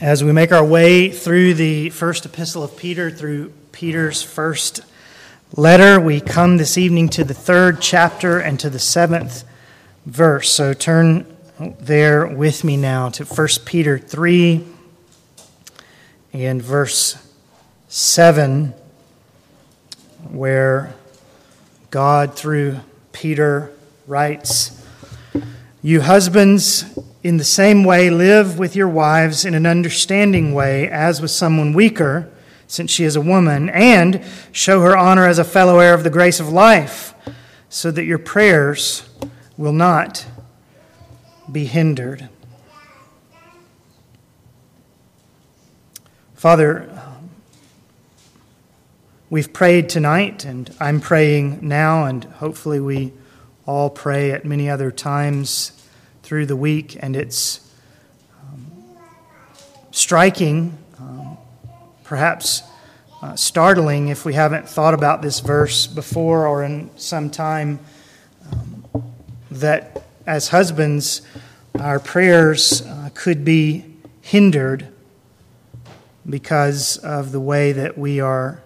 as we make our way through the first epistle of Peter, through Peter's first letter, we come this evening to the third chapter and to the seventh verse. So turn there with me now to 1 Peter 3 and verse 7, where God, through Peter, writes, You husbands, in the same way, live with your wives in an understanding way, as with someone weaker, since she is a woman, and show her honor as a fellow heir of the grace of life, so that your prayers will not be hindered. Father, we've prayed tonight, and I'm praying now, and hopefully we all pray at many other times through the week, and it's um, striking, um, perhaps uh, startling if we haven't thought about this verse before or in some time, um, that as husbands, our prayers uh, could be hindered because of the way that we are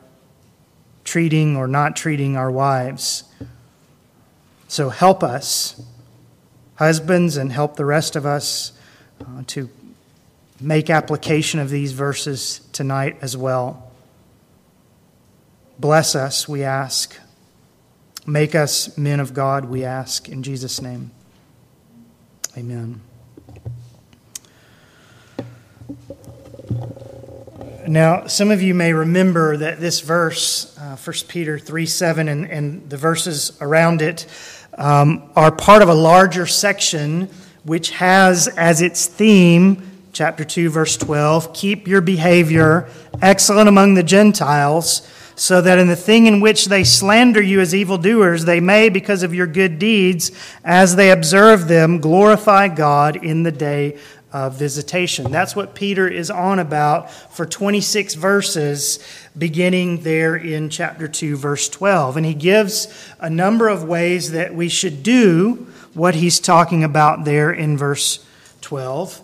treating or not treating our wives. So help us husbands and help the rest of us uh, to make application of these verses tonight as well. Bless us, we ask. Make us men of God, we ask. In Jesus' name, amen. Now, some of you may remember that this verse, uh, 1 Peter 3 7, and, and the verses around it, um, are part of a larger section which has as its theme, chapter 2, verse 12, keep your behavior excellent among the Gentiles, so that in the thing in which they slander you as evildoers, they may, because of your good deeds, as they observe them, glorify God in the day of visitation. That's what Peter is on about for 26 verses, beginning there in chapter 2, verse 12. And he gives a number of ways that we should do what he's talking about there in verse 12.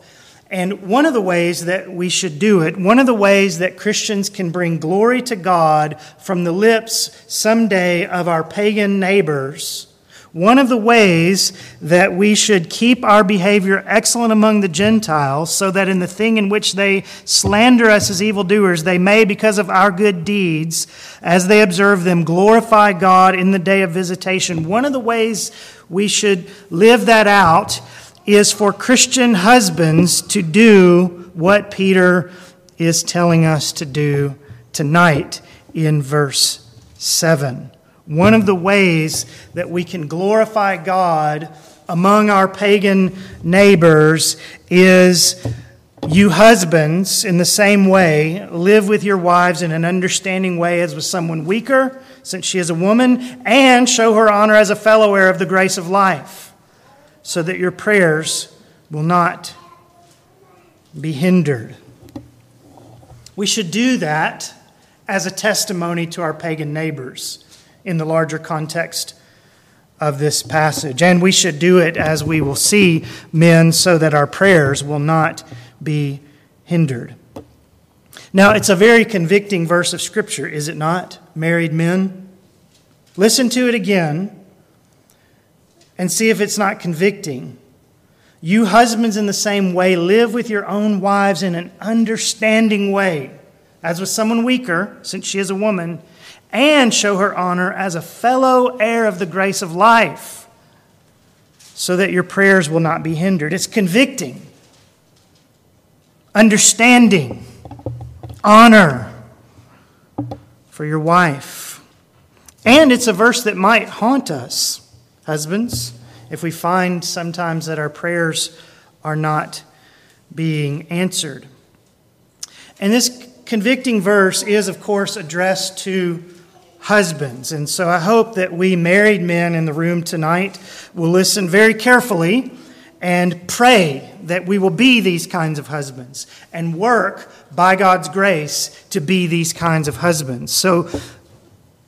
And one of the ways that we should do it, one of the ways that Christians can bring glory to God from the lips someday of our pagan neighbors one of the ways that we should keep our behavior excellent among the Gentiles, so that in the thing in which they slander us as evildoers, they may, because of our good deeds, as they observe them, glorify God in the day of visitation. One of the ways we should live that out is for Christian husbands to do what Peter is telling us to do tonight in verse 7. One of the ways that we can glorify God among our pagan neighbors is you husbands, in the same way, live with your wives in an understanding way as with someone weaker, since she is a woman, and show her honor as a fellow heir of the grace of life, so that your prayers will not be hindered. We should do that as a testimony to our pagan neighbors in the larger context of this passage. And we should do it as we will see, men, so that our prayers will not be hindered. Now, it's a very convicting verse of Scripture, is it not, married men? Listen to it again and see if it's not convicting. You husbands, in the same way, live with your own wives in an understanding way, as with someone weaker, since she is a woman and show her honor as a fellow heir of the grace of life, so that your prayers will not be hindered. It's convicting, understanding, honor for your wife. And it's a verse that might haunt us, husbands, if we find sometimes that our prayers are not being answered. And this convicting verse is, of course, addressed to husbands. And so I hope that we married men in the room tonight will listen very carefully and pray that we will be these kinds of husbands and work by God's grace to be these kinds of husbands. So,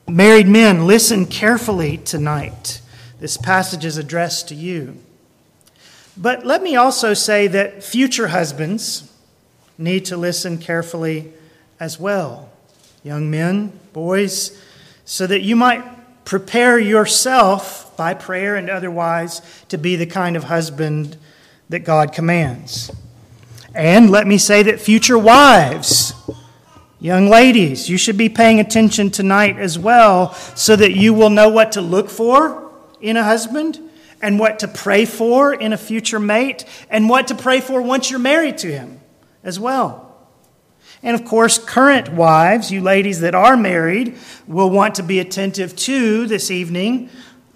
married men, listen carefully tonight. This passage is addressed to you. But let me also say that future husbands, need to listen carefully as well. Young men, boys, so that you might prepare yourself by prayer and otherwise to be the kind of husband that God commands. And let me say that future wives, young ladies, you should be paying attention tonight as well so that you will know what to look for in a husband and what to pray for in a future mate and what to pray for once you're married to him as well. And of course, current wives, you ladies that are married, will want to be attentive to this evening,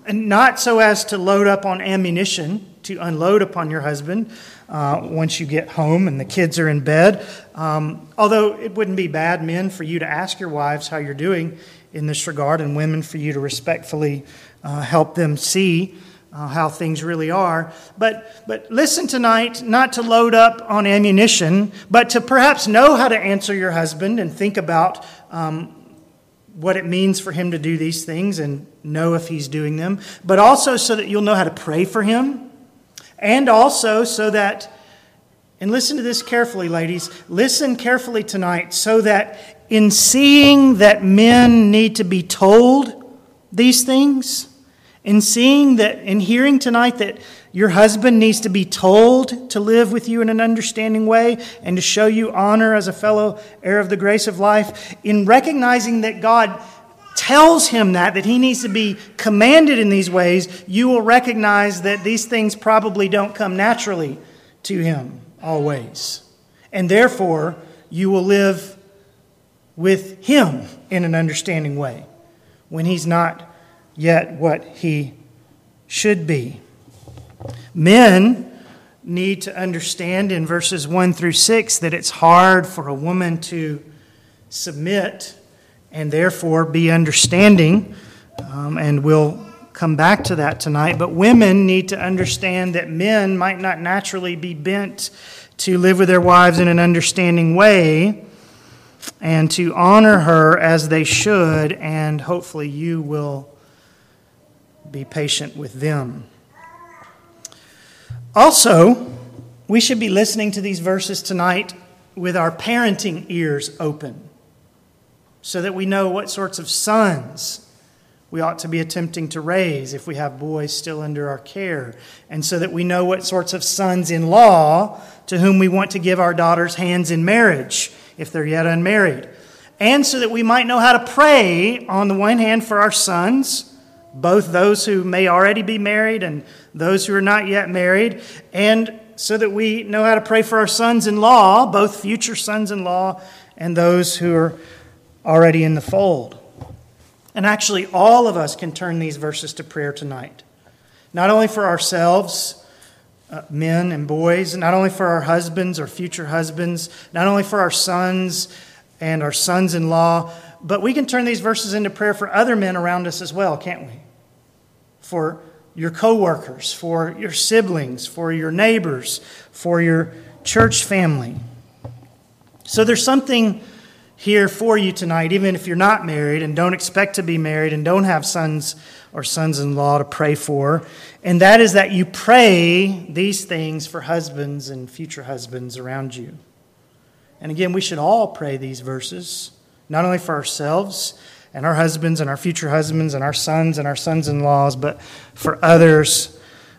and not so as to load up on ammunition to unload upon your husband uh, once you get home and the kids are in bed. Um, although it wouldn't be bad, men, for you to ask your wives how you're doing in this regard, and women for you to respectfully uh, help them see uh, how things really are. But, but listen tonight, not to load up on ammunition, but to perhaps know how to answer your husband and think about um, what it means for him to do these things and know if he's doing them, but also so that you'll know how to pray for him, and also so that, and listen to this carefully, ladies, listen carefully tonight so that in seeing that men need to be told these things, in seeing that, in hearing tonight that your husband needs to be told to live with you in an understanding way and to show you honor as a fellow heir of the grace of life, in recognizing that God tells him that, that he needs to be commanded in these ways, you will recognize that these things probably don't come naturally to him always. And therefore, you will live with him in an understanding way when he's not yet what he should be. Men need to understand in verses 1 through 6 that it's hard for a woman to submit and therefore be understanding. Um, and we'll come back to that tonight. But women need to understand that men might not naturally be bent to live with their wives in an understanding way and to honor her as they should, and hopefully you will be patient with them. Also, we should be listening to these verses tonight with our parenting ears open so that we know what sorts of sons we ought to be attempting to raise if we have boys still under our care, and so that we know what sorts of sons in law to whom we want to give our daughters hands in marriage if they're yet unmarried, and so that we might know how to pray on the one hand for our sons both those who may already be married and those who are not yet married, and so that we know how to pray for our sons in law, both future sons in law and those who are already in the fold. And actually, all of us can turn these verses to prayer tonight. Not only for ourselves, uh, men and boys, not only for our husbands or future husbands, not only for our sons and our sons in law, but we can turn these verses into prayer for other men around us as well, can't we? For your coworkers, for your siblings, for your neighbors, for your church family. So there's something here for you tonight, even if you're not married and don't expect to be married and don't have sons or sons in law to pray for. And that is that you pray these things for husbands and future husbands around you. And again, we should all pray these verses not only for ourselves and our husbands and our future husbands and our sons and our sons in laws, but for others,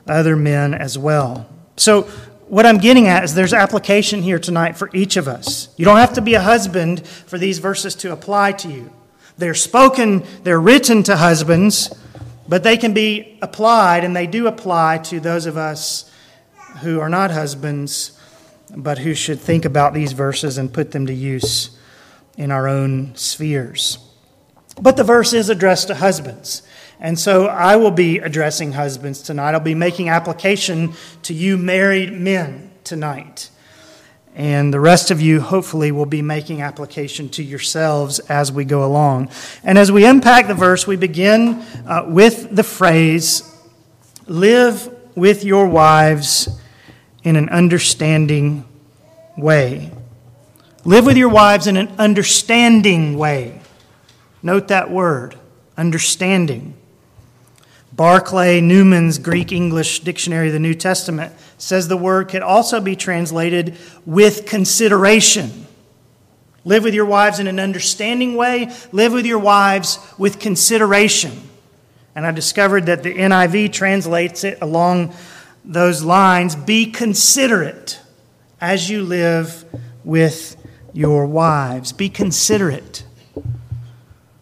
other men as well. So, what I'm getting at is there's application here tonight for each of us. You don't have to be a husband for these verses to apply to you. They're spoken, they're written to husbands, but they can be applied, and they do apply to those of us who are not husbands, but who should think about these verses and put them to use in our own spheres. But the verse is addressed to husbands. And so I will be addressing husbands tonight. I'll be making application to you married men tonight. And the rest of you, hopefully, will be making application to yourselves as we go along. And as we unpack the verse, we begin uh, with the phrase, Live with your wives in an understanding way. Live with your wives in an understanding way. Note that word, understanding. Barclay Newman's Greek English Dictionary of the New Testament says the word could also be translated with consideration. Live with your wives in an understanding way, live with your wives with consideration. And I discovered that the NIV translates it along those lines be considerate as you live with your wives. Be considerate.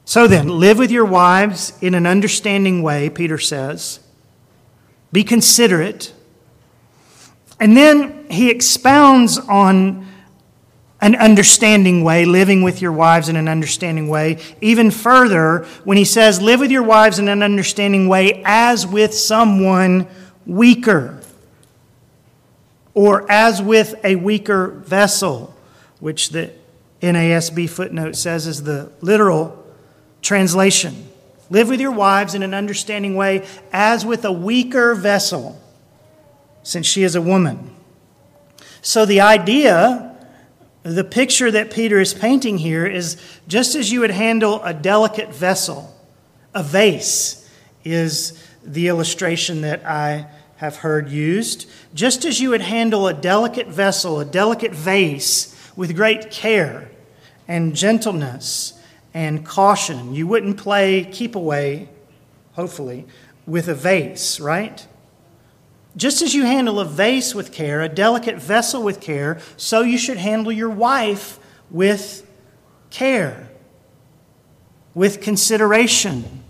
So then, live with your wives in an understanding way, Peter says. Be considerate. And then he expounds on an understanding way, living with your wives in an understanding way, even further when he says, Live with your wives in an understanding way as with someone weaker, or as with a weaker vessel, which the NASB footnote says is the literal Translation Live with your wives in an understanding way as with a weaker vessel, since she is a woman. So the idea, the picture that Peter is painting here is just as you would handle a delicate vessel, a vase is the illustration that I have heard used. Just as you would handle a delicate vessel, a delicate vase, with great care and gentleness and caution. You wouldn't play keep away, hopefully, with a vase, right? Just as you handle a vase with care, a delicate vessel with care, so you should handle your wife with care, with consideration,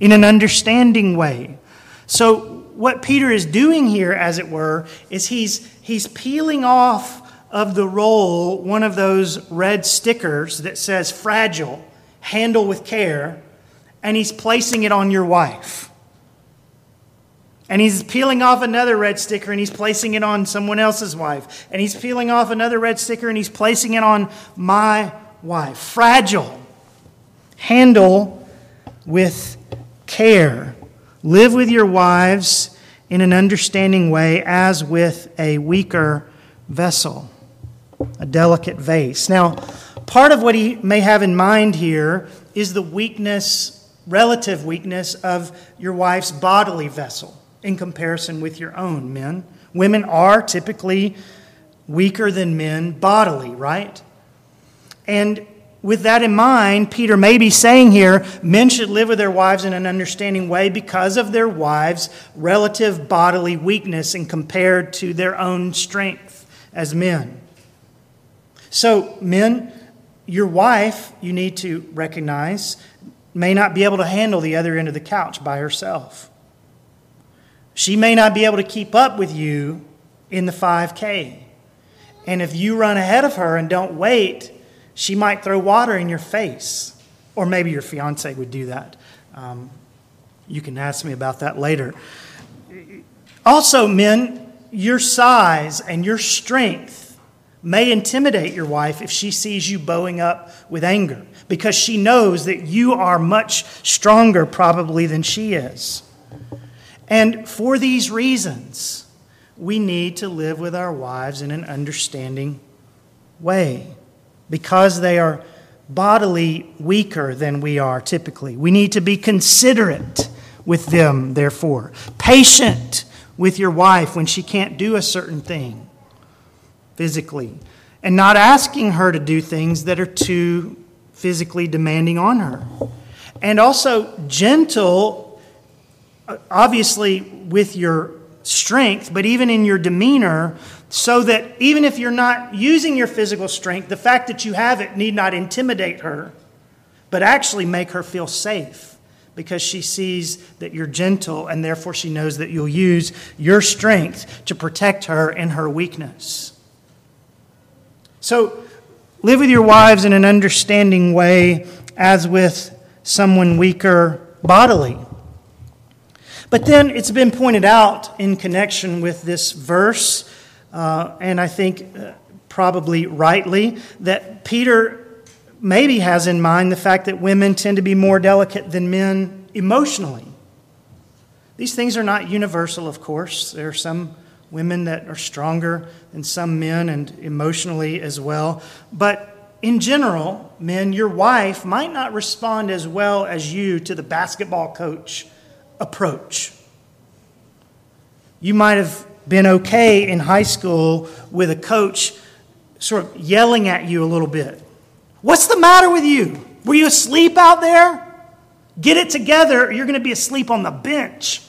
in an understanding way. So, what Peter is doing here, as it were, is he's, he's peeling off of the roll one of those red stickers that says fragile handle with care, and he's placing it on your wife. And he's peeling off another red sticker and he's placing it on someone else's wife. And he's peeling off another red sticker and he's placing it on my wife. Fragile. Handle with care. Live with your wives in an understanding way as with a weaker vessel, a delicate vase. Now, Part of what he may have in mind here is the weakness, relative weakness of your wife's bodily vessel in comparison with your own, men. Women are typically weaker than men bodily, right? And with that in mind, Peter may be saying here men should live with their wives in an understanding way because of their wives' relative bodily weakness and compared to their own strength as men. So, men, your wife, you need to recognize, may not be able to handle the other end of the couch by herself. She may not be able to keep up with you in the 5K. And if you run ahead of her and don't wait, she might throw water in your face. Or maybe your fiance would do that. Um, you can ask me about that later. Also, men, your size and your strength may intimidate your wife if she sees you bowing up with anger because she knows that you are much stronger, probably, than she is. And for these reasons, we need to live with our wives in an understanding way because they are bodily weaker than we are typically. We need to be considerate with them, therefore, patient with your wife when she can't do a certain thing physically, and not asking her to do things that are too physically demanding on her. And also gentle, uh, obviously, with your strength, but even in your demeanor, so that even if you're not using your physical strength, the fact that you have it need not intimidate her, but actually make her feel safe because she sees that you're gentle and therefore she knows that you'll use your strength to protect her in her weakness. So live with your wives in an understanding way as with someone weaker bodily. But then it's been pointed out in connection with this verse, uh, and I think uh, probably rightly, that Peter maybe has in mind the fact that women tend to be more delicate than men emotionally. These things are not universal, of course. There are some women that are stronger than some men and emotionally as well. But in general, men, your wife might not respond as well as you to the basketball coach approach. You might have been okay in high school with a coach sort of yelling at you a little bit. What's the matter with you? Were you asleep out there? Get it together, or you're going to be asleep on the bench.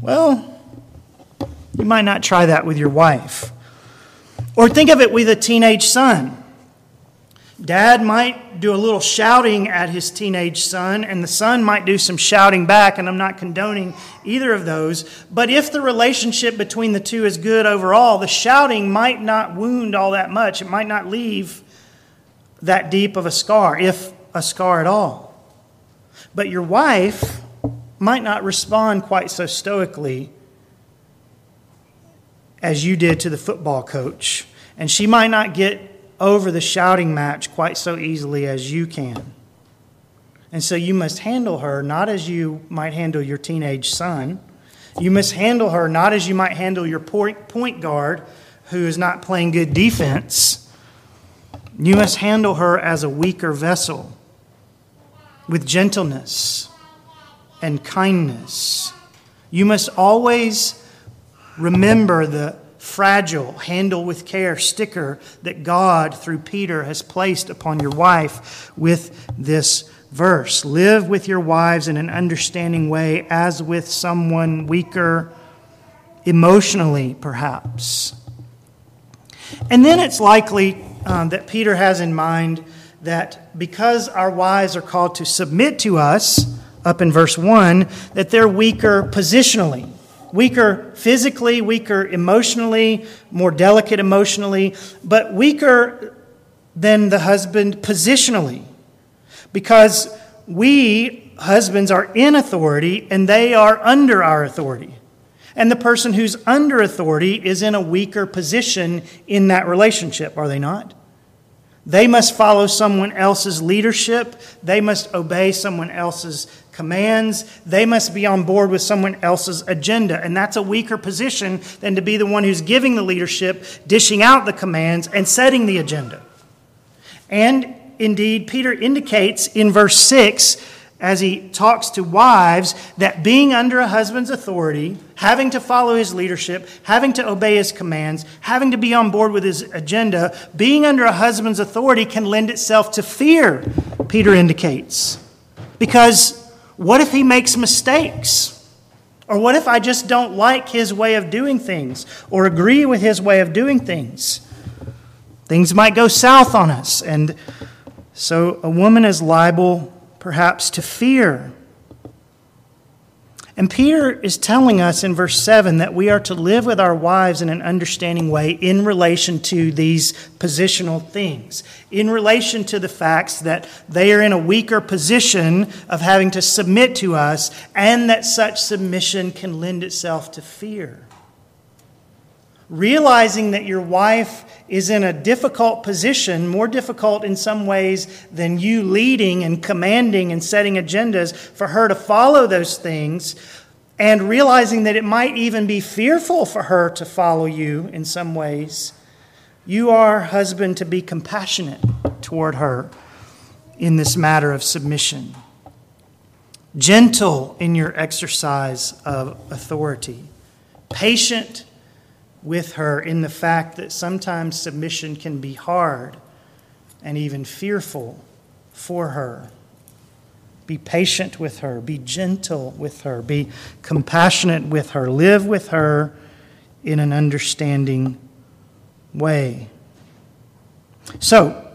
Well, you might not try that with your wife. Or think of it with a teenage son. Dad might do a little shouting at his teenage son, and the son might do some shouting back, and I'm not condoning either of those. But if the relationship between the two is good overall, the shouting might not wound all that much. It might not leave that deep of a scar, if a scar at all. But your wife might not respond quite so stoically as you did to the football coach, and she might not get over the shouting match quite so easily as you can. And so you must handle her not as you might handle your teenage son. You must handle her not as you might handle your point guard who is not playing good defense. You must handle her as a weaker vessel with gentleness and kindness. You must always remember the fragile, handle with care sticker that God, through Peter, has placed upon your wife with this verse. Live with your wives in an understanding way, as with someone weaker emotionally, perhaps. And then it's likely um, that Peter has in mind that because our wives are called to submit to us, up in verse 1, that they're weaker positionally weaker physically, weaker emotionally, more delicate emotionally, but weaker than the husband positionally. Because we, husbands, are in authority and they are under our authority. And the person who's under authority is in a weaker position in that relationship, are they not? They must follow someone else's leadership. They must obey someone else's commands. They must be on board with someone else's agenda. And that's a weaker position than to be the one who's giving the leadership, dishing out the commands, and setting the agenda. And indeed, Peter indicates in verse 6 as he talks to wives that being under a husband's authority, having to follow his leadership, having to obey his commands, having to be on board with his agenda, being under a husband's authority can lend itself to fear, Peter indicates. Because what if he makes mistakes? Or what if I just don't like his way of doing things or agree with his way of doing things? Things might go south on us. And so a woman is liable perhaps to fear. And Peter is telling us in verse 7 that we are to live with our wives in an understanding way in relation to these positional things, in relation to the facts that they are in a weaker position of having to submit to us, and that such submission can lend itself to fear realizing that your wife is in a difficult position, more difficult in some ways than you leading and commanding and setting agendas, for her to follow those things, and realizing that it might even be fearful for her to follow you in some ways, you are, husband, to be compassionate toward her in this matter of submission. Gentle in your exercise of authority, patient with her in the fact that sometimes submission can be hard and even fearful for her. Be patient with her, be gentle with her, be compassionate with her, live with her in an understanding way. So,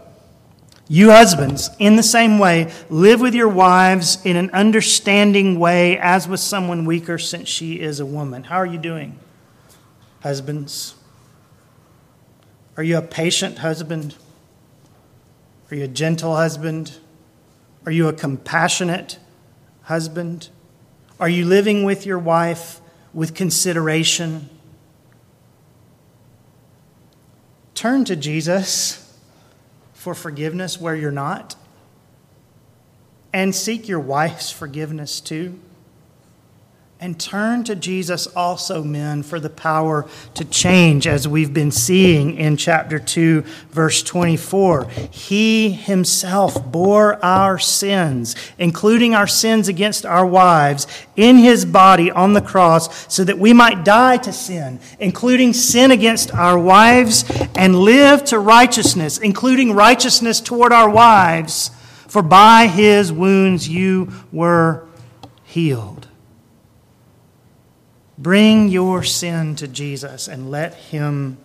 you husbands, in the same way, live with your wives in an understanding way as with someone weaker since she is a woman. How are you doing? Husbands, are you a patient husband? Are you a gentle husband? Are you a compassionate husband? Are you living with your wife with consideration? Turn to Jesus for forgiveness where you're not, and seek your wife's forgiveness too. And turn to Jesus also, men, for the power to change, as we've been seeing in chapter 2, verse 24. He himself bore our sins, including our sins against our wives, in his body on the cross, so that we might die to sin, including sin against our wives, and live to righteousness, including righteousness toward our wives. For by his wounds you were healed. Bring your sin to Jesus and let Him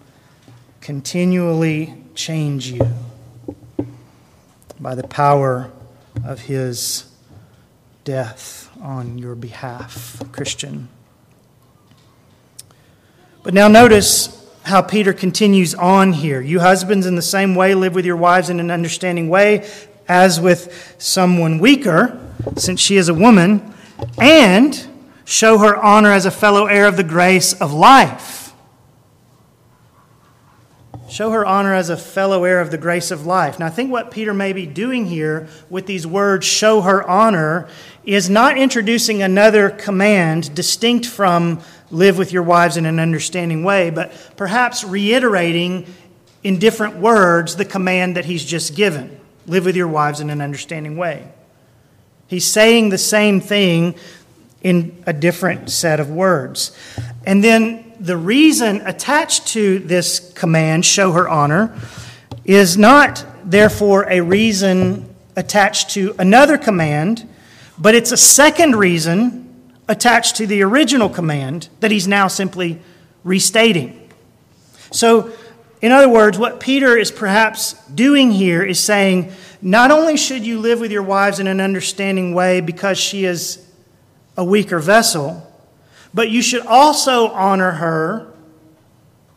continually change you by the power of His death on your behalf, Christian. But now notice how Peter continues on here. You husbands, in the same way, live with your wives in an understanding way, as with someone weaker, since she is a woman, and Show her honor as a fellow heir of the grace of life. Show her honor as a fellow heir of the grace of life. Now, I think what Peter may be doing here with these words, show her honor, is not introducing another command distinct from live with your wives in an understanding way, but perhaps reiterating in different words the command that he's just given live with your wives in an understanding way. He's saying the same thing in a different set of words. And then the reason attached to this command, show her honor, is not therefore a reason attached to another command, but it's a second reason attached to the original command that he's now simply restating. So, in other words, what Peter is perhaps doing here is saying not only should you live with your wives in an understanding way because she is a weaker vessel, but you should also honor her.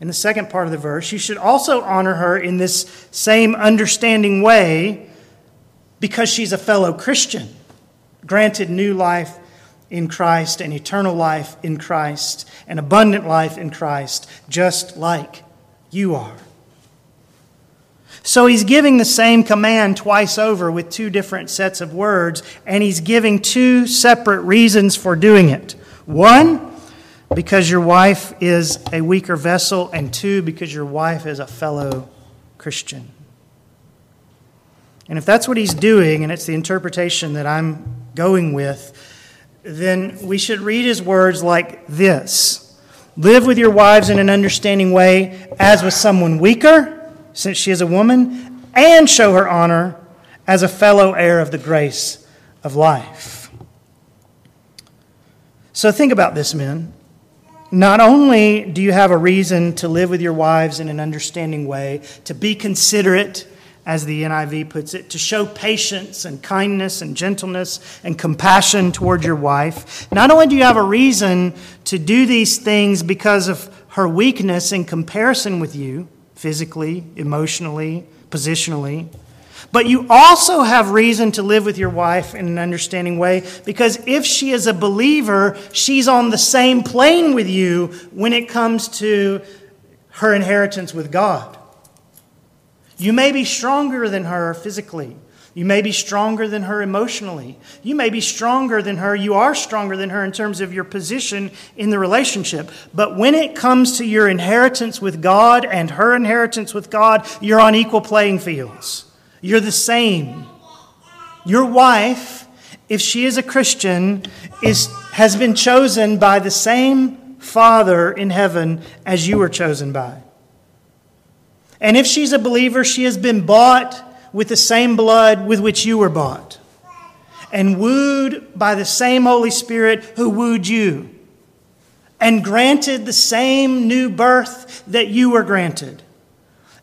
In the second part of the verse, you should also honor her in this same understanding way because she's a fellow Christian, granted new life in Christ and eternal life in Christ and abundant life in Christ, just like you are. So he's giving the same command twice over with two different sets of words, and he's giving two separate reasons for doing it. One, because your wife is a weaker vessel, and two, because your wife is a fellow Christian. And if that's what he's doing, and it's the interpretation that I'm going with, then we should read his words like this Live with your wives in an understanding way, as with someone weaker since she is a woman, and show her honor as a fellow heir of the grace of life. So think about this, men. Not only do you have a reason to live with your wives in an understanding way, to be considerate, as the NIV puts it, to show patience and kindness and gentleness and compassion toward your wife. Not only do you have a reason to do these things because of her weakness in comparison with you, physically, emotionally, positionally. But you also have reason to live with your wife in an understanding way because if she is a believer, she's on the same plane with you when it comes to her inheritance with God. You may be stronger than her physically, you may be stronger than her emotionally. You may be stronger than her. You are stronger than her in terms of your position in the relationship. But when it comes to your inheritance with God and her inheritance with God, you're on equal playing fields. You're the same. Your wife, if she is a Christian, is, has been chosen by the same Father in heaven as you were chosen by. And if she's a believer, she has been bought with the same blood with which you were bought, and wooed by the same Holy Spirit who wooed you, and granted the same new birth that you were granted.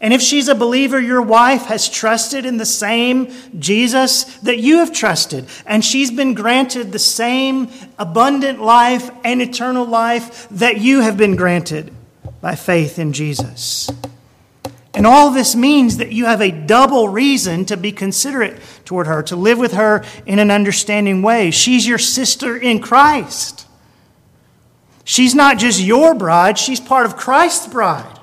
And if she's a believer, your wife has trusted in the same Jesus that you have trusted. And she's been granted the same abundant life and eternal life that you have been granted by faith in Jesus. And all this means that you have a double reason to be considerate toward her, to live with her in an understanding way. She's your sister in Christ. She's not just your bride, she's part of Christ's bride.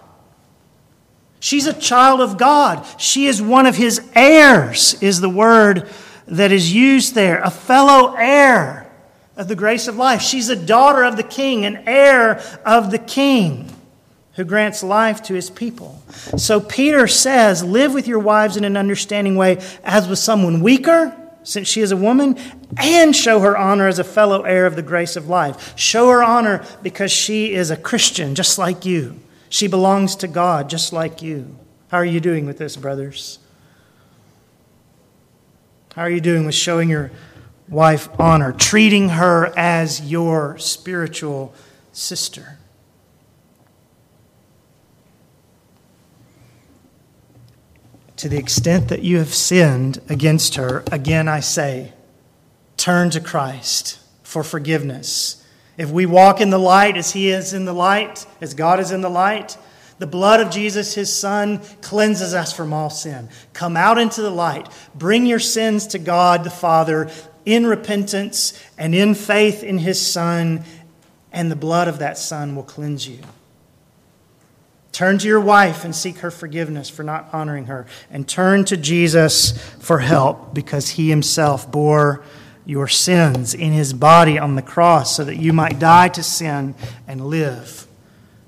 She's a child of God. She is one of his heirs, is the word that is used there. A fellow heir of the grace of life. She's a daughter of the king, an heir of the king who grants life to his people. So Peter says, Live with your wives in an understanding way, as with someone weaker, since she is a woman, and show her honor as a fellow heir of the grace of life. Show her honor because she is a Christian, just like you. She belongs to God, just like you. How are you doing with this, brothers? How are you doing with showing your wife honor, treating her as your spiritual sister? To the extent that you have sinned against her, again I say, turn to Christ for forgiveness. If we walk in the light as He is in the light, as God is in the light, the blood of Jesus, His Son, cleanses us from all sin. Come out into the light. Bring your sins to God the Father in repentance and in faith in His Son, and the blood of that Son will cleanse you. Turn to your wife and seek her forgiveness for not honoring her. And turn to Jesus for help because he himself bore your sins in his body on the cross so that you might die to sin and live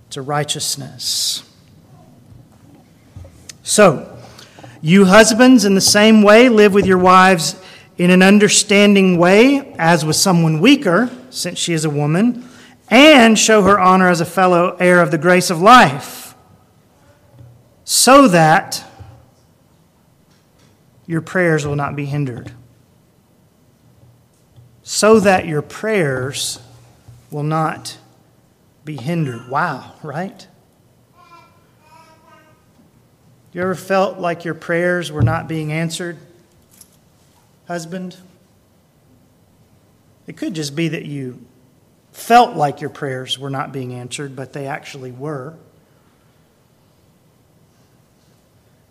to righteousness. So, you husbands, in the same way, live with your wives in an understanding way, as with someone weaker, since she is a woman, and show her honor as a fellow heir of the grace of life so that your prayers will not be hindered. So that your prayers will not be hindered. Wow, right? You ever felt like your prayers were not being answered, husband? It could just be that you felt like your prayers were not being answered, but they actually were.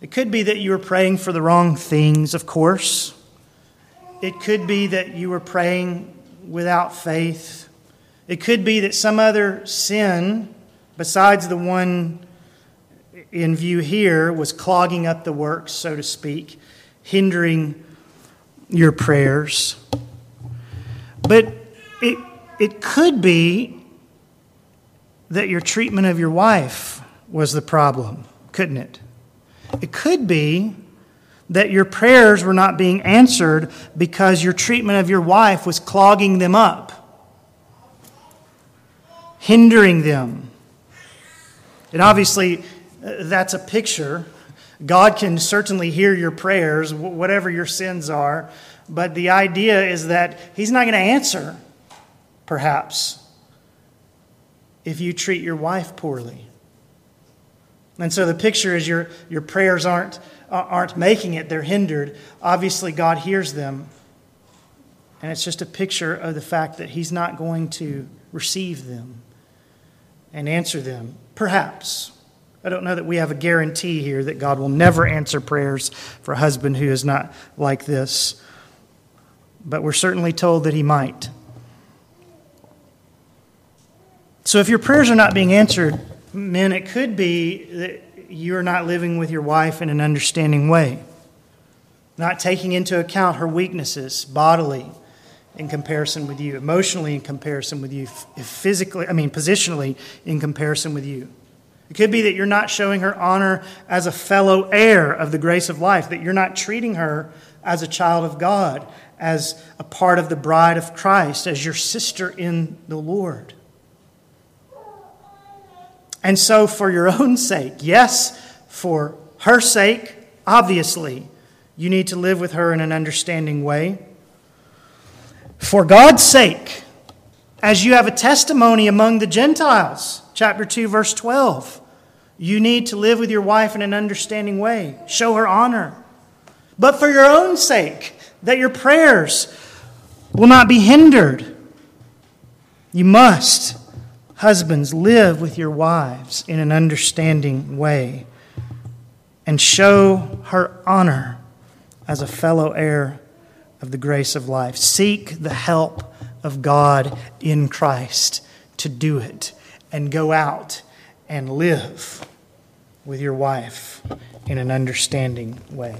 It could be that you were praying for the wrong things, of course. It could be that you were praying without faith. It could be that some other sin, besides the one in view here, was clogging up the works, so to speak, hindering your prayers. But it, it could be that your treatment of your wife was the problem, couldn't it? It could be that your prayers were not being answered because your treatment of your wife was clogging them up, hindering them. And obviously, uh, that's a picture. God can certainly hear your prayers, whatever your sins are, but the idea is that He's not going to answer, perhaps, if you treat your wife poorly. And so the picture is your, your prayers aren't, aren't making it, they're hindered. Obviously, God hears them. And it's just a picture of the fact that He's not going to receive them and answer them. Perhaps. I don't know that we have a guarantee here that God will never answer prayers for a husband who is not like this. But we're certainly told that He might. So if your prayers are not being answered, Men, it could be that you're not living with your wife in an understanding way, not taking into account her weaknesses bodily in comparison with you, emotionally in comparison with you, physically, I mean, positionally in comparison with you. It could be that you're not showing her honor as a fellow heir of the grace of life, that you're not treating her as a child of God, as a part of the bride of Christ, as your sister in the Lord. And so, for your own sake, yes, for her sake, obviously, you need to live with her in an understanding way. For God's sake, as you have a testimony among the Gentiles, chapter 2, verse 12, you need to live with your wife in an understanding way. Show her honor. But for your own sake, that your prayers will not be hindered, you must Husbands, live with your wives in an understanding way and show her honor as a fellow heir of the grace of life. Seek the help of God in Christ to do it and go out and live with your wife in an understanding way.